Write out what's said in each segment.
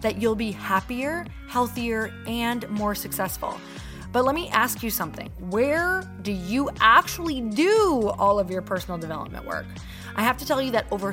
that you'll be happier, healthier, and more successful. But let me ask you something. Where do you actually do all of your personal development work? I have to tell you that over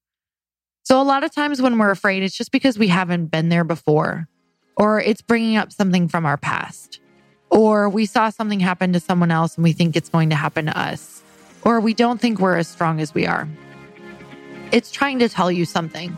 So, a lot of times when we're afraid, it's just because we haven't been there before, or it's bringing up something from our past, or we saw something happen to someone else and we think it's going to happen to us, or we don't think we're as strong as we are. It's trying to tell you something.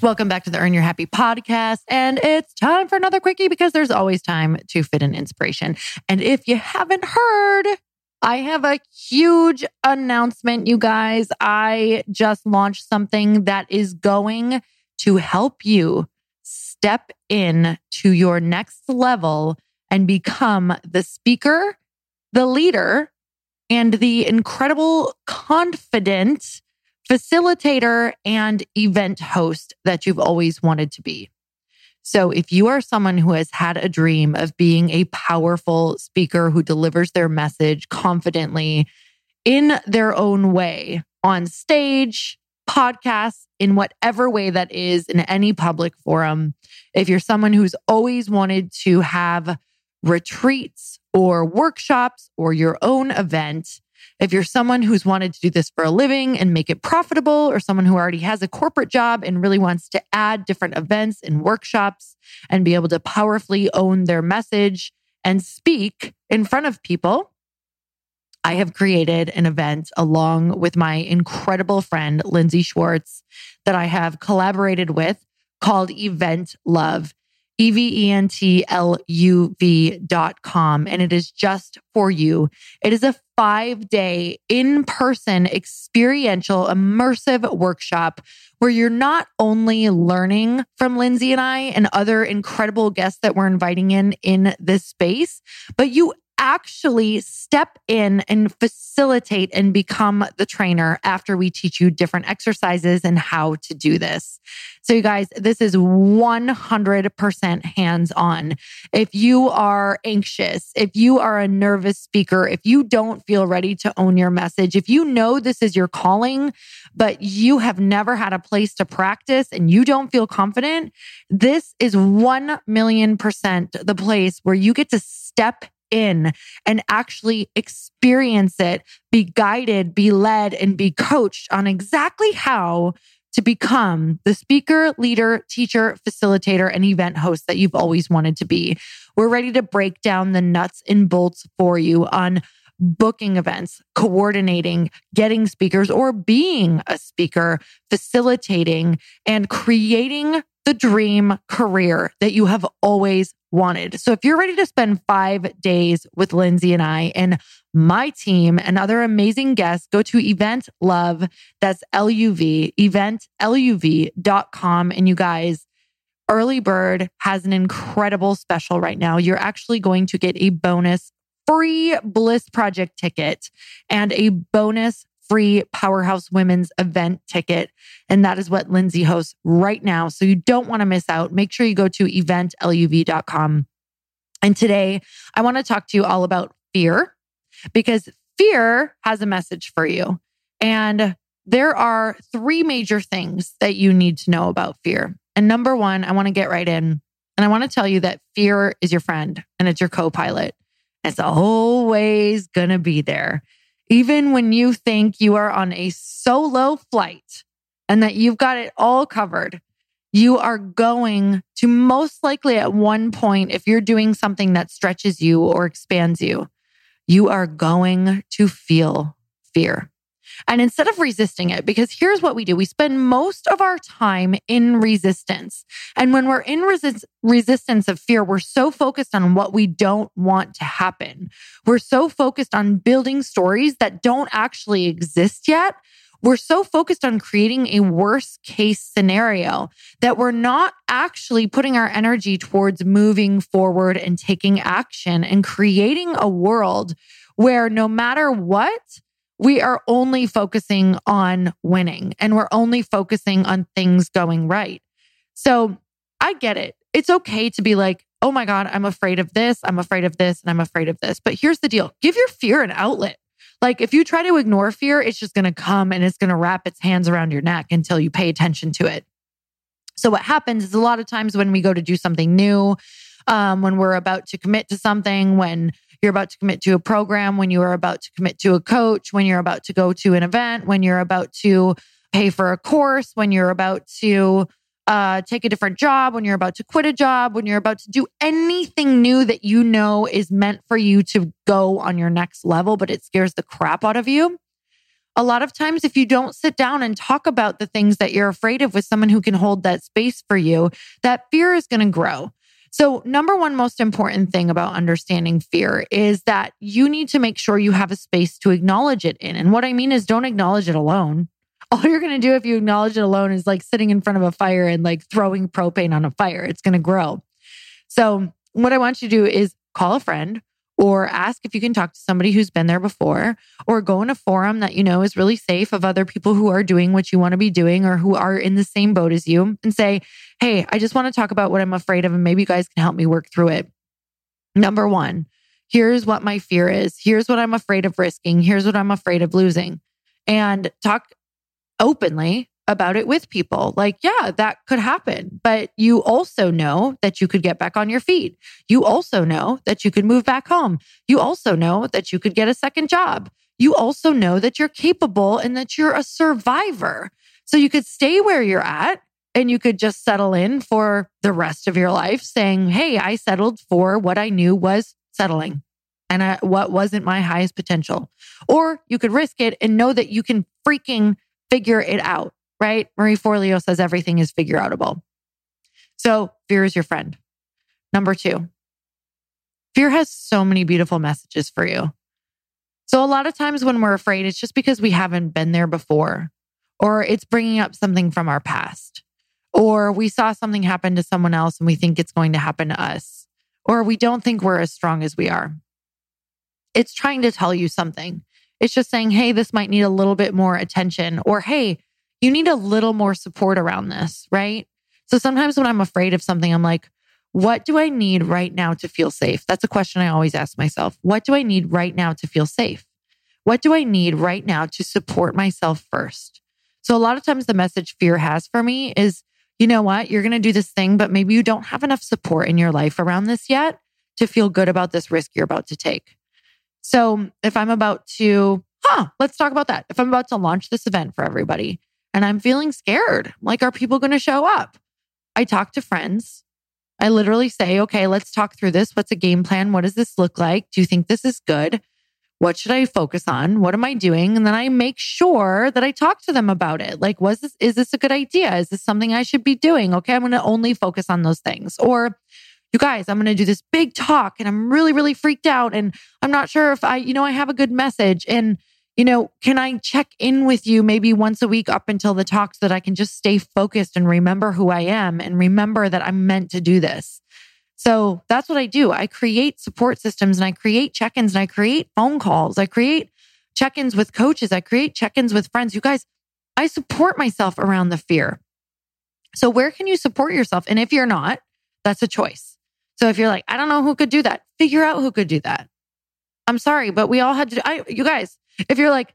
Welcome back to the Earn Your Happy podcast. And it's time for another quickie because there's always time to fit in inspiration. And if you haven't heard, I have a huge announcement, you guys. I just launched something that is going to help you step in to your next level and become the speaker, the leader, and the incredible, confident, facilitator and event host that you've always wanted to be. So, if you are someone who has had a dream of being a powerful speaker who delivers their message confidently in their own way on stage, podcasts, in whatever way that is, in any public forum, if you're someone who's always wanted to have retreats or workshops or your own event, If you're someone who's wanted to do this for a living and make it profitable, or someone who already has a corporate job and really wants to add different events and workshops and be able to powerfully own their message and speak in front of people, I have created an event along with my incredible friend, Lindsay Schwartz, that I have collaborated with called Event Luv. E-V-E-N-T-L-U-V dot com. And it is just for you. It is a five day in person experiential immersive workshop where you're not only learning from Lindsay and I and other incredible guests that we're inviting in in this space, but you actually step in and facilitate and become the trainer after we teach you different exercises and how to do this. So, you guys, this is 100% hands on. If you are anxious, if you are a nervous speaker, if you don't feel ready to own your message, if you know this is your calling, but you have never had a place to practice and you don't feel confident, this is 1 million percent the place where you get to step in and actually experience it, be guided, be led, and be coached on exactly how to become the speaker, leader, teacher, facilitator, and event host that you've always wanted to be. We're ready to break down the nuts and bolts for you on booking events, coordinating, getting speakers, or being a speaker, facilitating, and creating the dream career that you have always wanted. So if you're ready to spend five days with Lindsay and I and my team and other amazing guests, go to Event Luv. That's L U V, eventluv.com. And you guys, Early Bird has an incredible special right now. You're actually going to get a bonus free Bliss Project ticket and a bonus free Powerhouse Women's event ticket. And that is what Lindsay hosts right now. So you don't want to miss out. Make sure you go to eventluv.com. And today I want to talk to you all about fear because fear has a message for you. And there are three major things that you need to know about fear. And number one, I want to get right in. And I want to tell you that fear is your friend and it's your co pilot. It's always going to be there. Even when you think you are on a solo flight and that you've got it all covered, you are going to most likely at one point, if you're doing something that stretches you or expands you, you are going to feel fear. And instead of resisting it, because here's what we do we spend most of our time in resistance. And when we're in resist- resistance of fear, we're so focused on what we don't want to happen. We're so focused on building stories that don't actually exist yet. We're so focused on creating a worst case scenario that we're not actually putting our energy towards moving forward and taking action and creating a world where no matter what, we are only focusing on winning and we're only focusing on things going right. So I get it. It's okay to be like, oh my God, I'm afraid of this, I'm afraid of this, and I'm afraid of this. But here's the deal give your fear an outlet. Like if you try to ignore fear, it's just going to come and it's going to wrap its hands around your neck until you pay attention to it. So what happens is a lot of times when we go to do something new, um, when we're about to commit to something, when you're about to commit to a program, when you are about to commit to a coach, when you're about to go to an event, when you're about to pay for a course, when you're about to uh, take a different job, when you're about to quit a job, when you're about to do anything new that you know is meant for you to go on your next level, but it scares the crap out of you. A lot of times, if you don't sit down and talk about the things that you're afraid of with someone who can hold that space for you, that fear is going to grow. So, number one most important thing about understanding fear is that you need to make sure you have a space to acknowledge it in. And what I mean is, don't acknowledge it alone. All you're going to do if you acknowledge it alone is like sitting in front of a fire and like throwing propane on a fire. It's going to grow. So, what I want you to do is call a friend or ask if you can talk to somebody who's been there before, or go in a forum that you know is really safe of other people who are doing what you want to be doing or who are in the same boat as you and say, Hey, I just want to talk about what I'm afraid of, and maybe you guys can help me work through it. Number one, here's what my fear is. Here's what I'm afraid of risking. Here's what I'm afraid of losing. And talk openly about it with people. Like, yeah, that could happen. But you also know that you could get back on your feet. You also know that you could move back home. You also know that you could get a second job. you also know that you're capable and that you're a survivor. So you could stay where you're at and you could just settle in for the rest of your life saying, Hey, I settled for what I knew was settling and I, what wasn't my highest potential. Or you could risk it and know that you can freaking figure it out, right? Marie Forleo says everything is figure outable. So fear is your friend. Number two, fear has so many beautiful messages for you. So a lot of times when we're afraid, it's just because we haven't been there before, or it's bringing up something from our past, or we saw something happen to someone else and we think it's going to happen to us, or we don't think we're as strong as we are. It's trying to tell you something. It's just saying, hey, this might need a little bit more attention, or hey, you need a little more support around this, right? So sometimes when I'm afraid of something, I'm like, what do I need right now to feel safe? That's a question I always ask myself. What do I need right now to feel safe? What do I need right now to support myself first? So a lot of times the message fear has for me is, you know what? You're going to do this thing, but maybe you don't have enough support in your life around this yet to feel good about this risk you're about to take. So if I'm about to, huh, let's talk about that. If I'm about to launch this event for everybody and I'm feeling scared, like, are people going to show up? I talk to friends. I literally say, okay, let's talk through this. What's a game plan? What does this look like? Do you think this is good? What should I focus on? What am I doing? And then I make sure that I talk to them about it. Like, was this, is this a good idea? Is this something I should be doing? Okay. I'm going to only focus on those things. Or, you guys, I'm going to do this big talk and I'm really, really freaked out. And I'm not sure if I, you know, I have a good message. And you know, can I check in with you maybe once a week up until the talk so that I can just stay focused and remember who I am and remember that I'm meant to do this? So that's what I do. I create support systems and I create check ins and I create phone calls. I create check ins with coaches. I create check ins with friends. You guys, I support myself around the fear. So where can you support yourself? And if you're not, that's a choice. So if you're like, I don't know who could do that, figure out who could do that. I'm sorry, but we all had to, I, you guys, if you're like,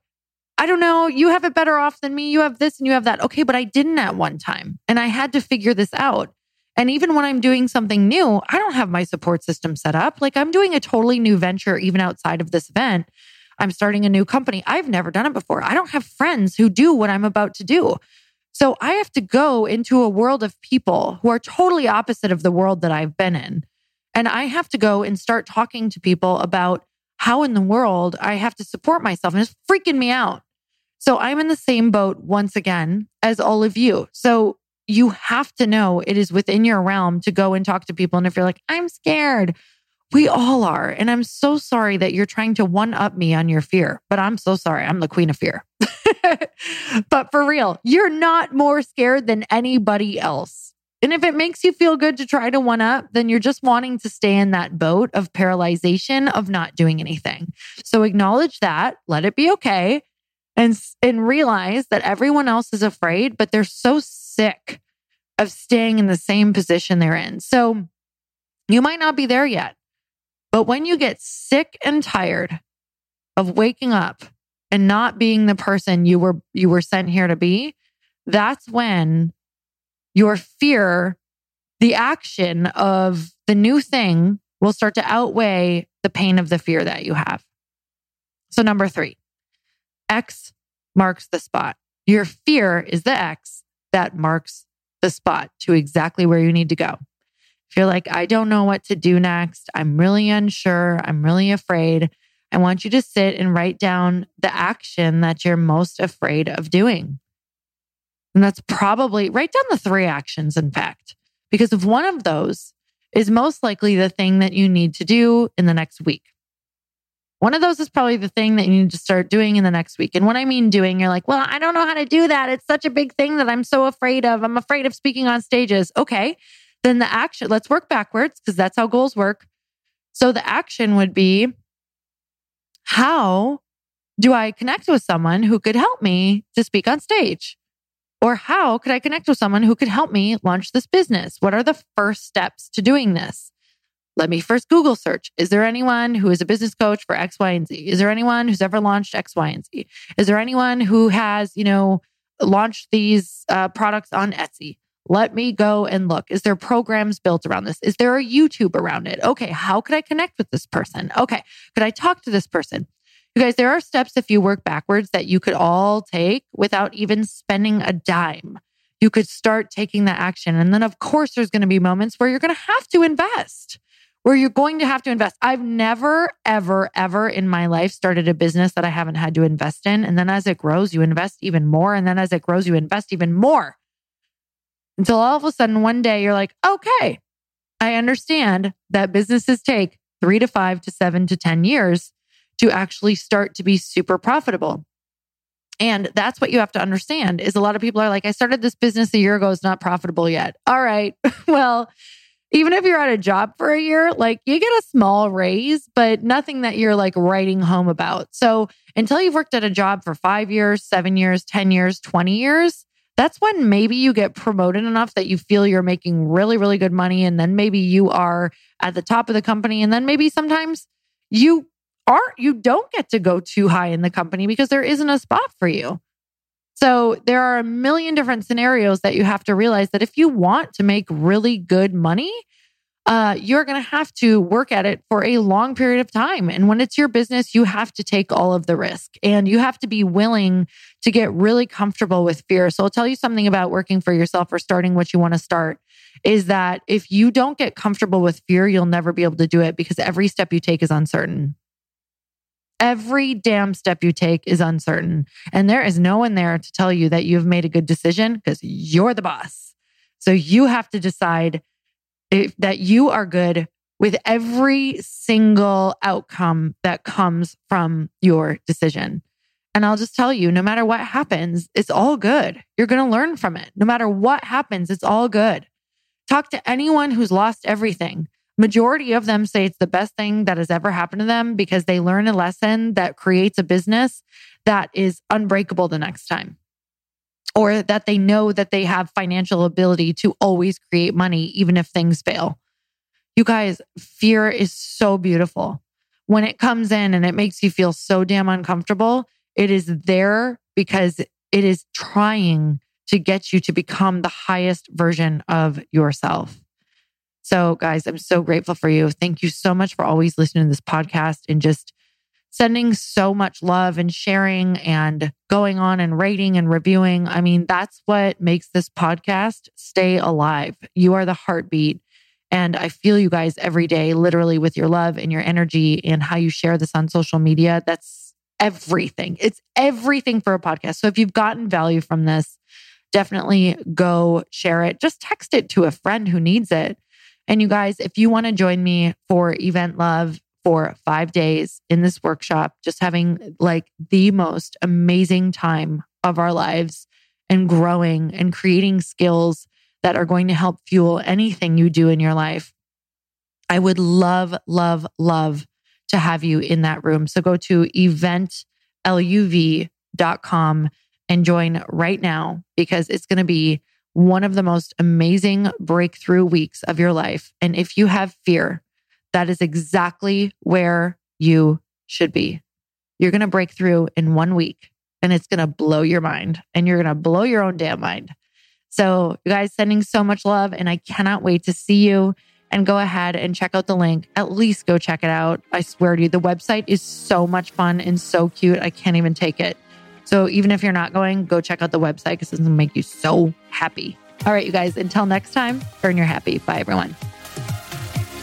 I don't know, you have it better off than me, you have this and you have that. Okay, but I didn't at one time and I had to figure this out. And even when I'm doing something new, I don't have my support system set up. Like I'm doing a totally new venture, even outside of this event. I'm starting a new company. I've never done it before. I don't have friends who do what I'm about to do. So I have to go into a world of people who are totally opposite of the world that I've been in. And I have to go and start talking to people about how in the world I have to support myself. And it's freaking me out. So I'm in the same boat once again as all of you. So you have to know it is within your realm to go and talk to people. And if you're like, I'm scared, we all are. And I'm so sorry that you're trying to one up me on your fear, but I'm so sorry. I'm the queen of fear. but for real, you're not more scared than anybody else. And if it makes you feel good to try to one up, then you're just wanting to stay in that boat of paralyzation of not doing anything. So acknowledge that, let it be okay, and, and realize that everyone else is afraid, but they're so sick of staying in the same position they're in. So you might not be there yet, but when you get sick and tired of waking up and not being the person you were you were sent here to be, that's when your fear, the action of the new thing will start to outweigh the pain of the fear that you have. So, number three, X marks the spot. Your fear is the X that marks the spot to exactly where you need to go. If you're like, I don't know what to do next, I'm really unsure, I'm really afraid, I want you to sit and write down the action that you're most afraid of doing. And that's probably write down the three actions, in fact, because if one of those is most likely the thing that you need to do in the next week. One of those is probably the thing that you need to start doing in the next week. And when I mean doing, you're like, well, I don't know how to do that. It's such a big thing that I'm so afraid of. I'm afraid of speaking on stages. Okay. Then the action, let's work backwards because that's how goals work. So the action would be how do I connect with someone who could help me to speak on stage? Or how could I connect with someone who could help me launch this business? What are the first steps to doing this? Let me first Google search. Is there anyone who is a business coach for X, Y, and Z? Is there anyone who's ever launched X, Y, and Z? Is there anyone who has, you know, launched these uh, products on Etsy? Let me go and look. Is there programs built around this? Is there a YouTube around it? Okay, how could I connect with this person? Okay, could I talk to this person? You guys, there are steps if you work backwards that you could all take without even spending a dime. You could start taking that action. And then, of course, there's going to be moments where you're going to have to invest, where you're going to have to invest. I've never, ever, ever in my life started a business that I haven't had to invest in. And then as it grows, you invest even more. And then as it grows, you invest even more until all of a sudden one day you're like, okay, I understand that businesses take three to five to seven to 10 years to actually start to be super profitable. And that's what you have to understand is a lot of people are like, I started this business a year ago. It's not profitable yet. All right. well, even if you're at a job for a year, like you get a small raise, but nothing that you're like writing home about. So until you've worked at a job for five years, seven years, 10 years, 20 years, that's when maybe you get promoted enough that you feel you're making really, really good money. And then maybe you are at the top of the company. And then maybe sometimes you aren't, you don't get to go too high in the company because there isn't a spot for you. So there are a million different scenarios that you have to realize that if you want to make really good money, uh, you're going to have to work at it for a long period of time. And when it's your business, you have to take all of the risk and you have to be willing to get really comfortable with fear. So I'll tell you something about working for yourself or starting what you want to start is that if you don't get comfortable with fear, you'll never be able to do it because every step you take is uncertain. Every damn step you take is uncertain. And there is no one there to tell you that you've made a good decision because you're the boss. So you have to decide if, that you are good with every single outcome that comes from your decision. And I'll just tell you, no matter what happens, it's all good. You're going to learn from it. No matter what happens, it's all good. Talk to anyone who's lost everything. Majority of them say it's the best thing that has ever happened to them because they learn a lesson that creates a business that is unbreakable the next time or that they know that they have financial ability to always create money, even if things fail. You guys, fear is so beautiful. When it comes in and it makes you feel so damn uncomfortable, it is there because it is trying to get you to become the highest version of yourself. So, guys, I'm so grateful for you. Thank you so much for always listening to this podcast and just sending so much love and sharing and going on and rating and reviewing. I mean, that's what makes this podcast stay alive. You are the heartbeat. And I feel you guys every day, literally with your love and your energy and how you share this on social media. That's everything. It's everything for a podcast. So if you've gotten value from this, definitely go share it. Just text it to a friend who needs it. And you guys, if you want to join me for Event Luv, for five days in this workshop, just having like the most amazing time of our lives and growing and creating skills that are going to help fuel anything you do in your life. I would love, love, love to have you in that room. So go to eventluv.com and join right now because it's going to be one of the most amazing breakthrough weeks of your life. And if you have fear, that is exactly where you should be. You're going to break through in one week and it's going to blow your mind and you're going to blow your own damn mind. So, you guys, sending so much love and I cannot wait to see you. And go ahead and check out the link. At least go check it out. I swear to you, the website is so much fun and so cute. I can't even take it. So, even if you're not going, go check out the website because it's going to make you so happy. All right, you guys, until next time, earn your happy. Bye, everyone.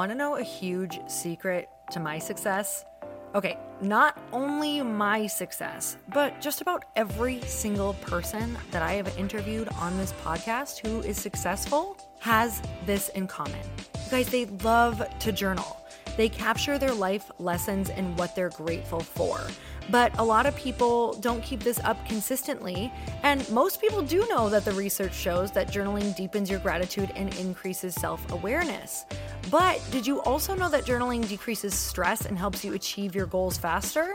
Want to know a huge secret to my success? Okay, not only my success, but just about every single person that I have interviewed on this podcast who is successful has this in common. You guys, they love to journal. They capture their life lessons and what they're grateful for. But a lot of people don't keep this up consistently. And most people do know that the research shows that journaling deepens your gratitude and increases self awareness. But did you also know that journaling decreases stress and helps you achieve your goals faster?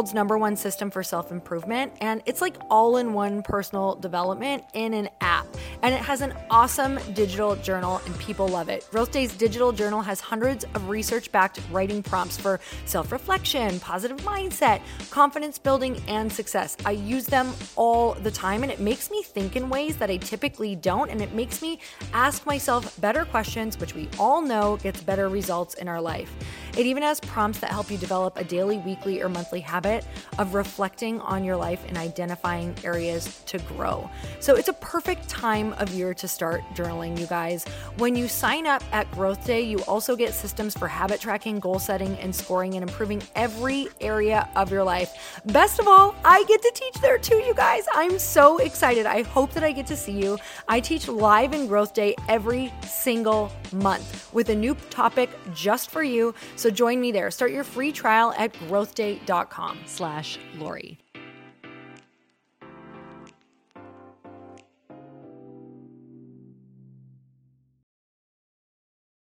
world's number one system for self improvement, and it's like all in one personal development in an app. And it has an awesome digital journal, and people love it. Growth Day's digital journal has hundreds of research backed writing prompts for self reflection, positive mindset, confidence building, and success. I use them all the time, and it makes me think in ways that I typically don't, and it makes me ask myself better questions, which we all know gets better results in our life. It even has prompts that help you develop a daily, weekly, or monthly habit of reflecting on your life and identifying areas to grow. So it's a perfect time of year to start journaling, you guys. When you sign up at Growth Day, you also get systems for habit tracking, goal setting, and scoring and improving every area of your life. Best of all, I get to teach there too, you guys. I'm so excited. I hope that I get to see you. I teach live in Growth Day every single month with a new topic just for you. So join me there. Start your free trial at growthday.com slash Lori.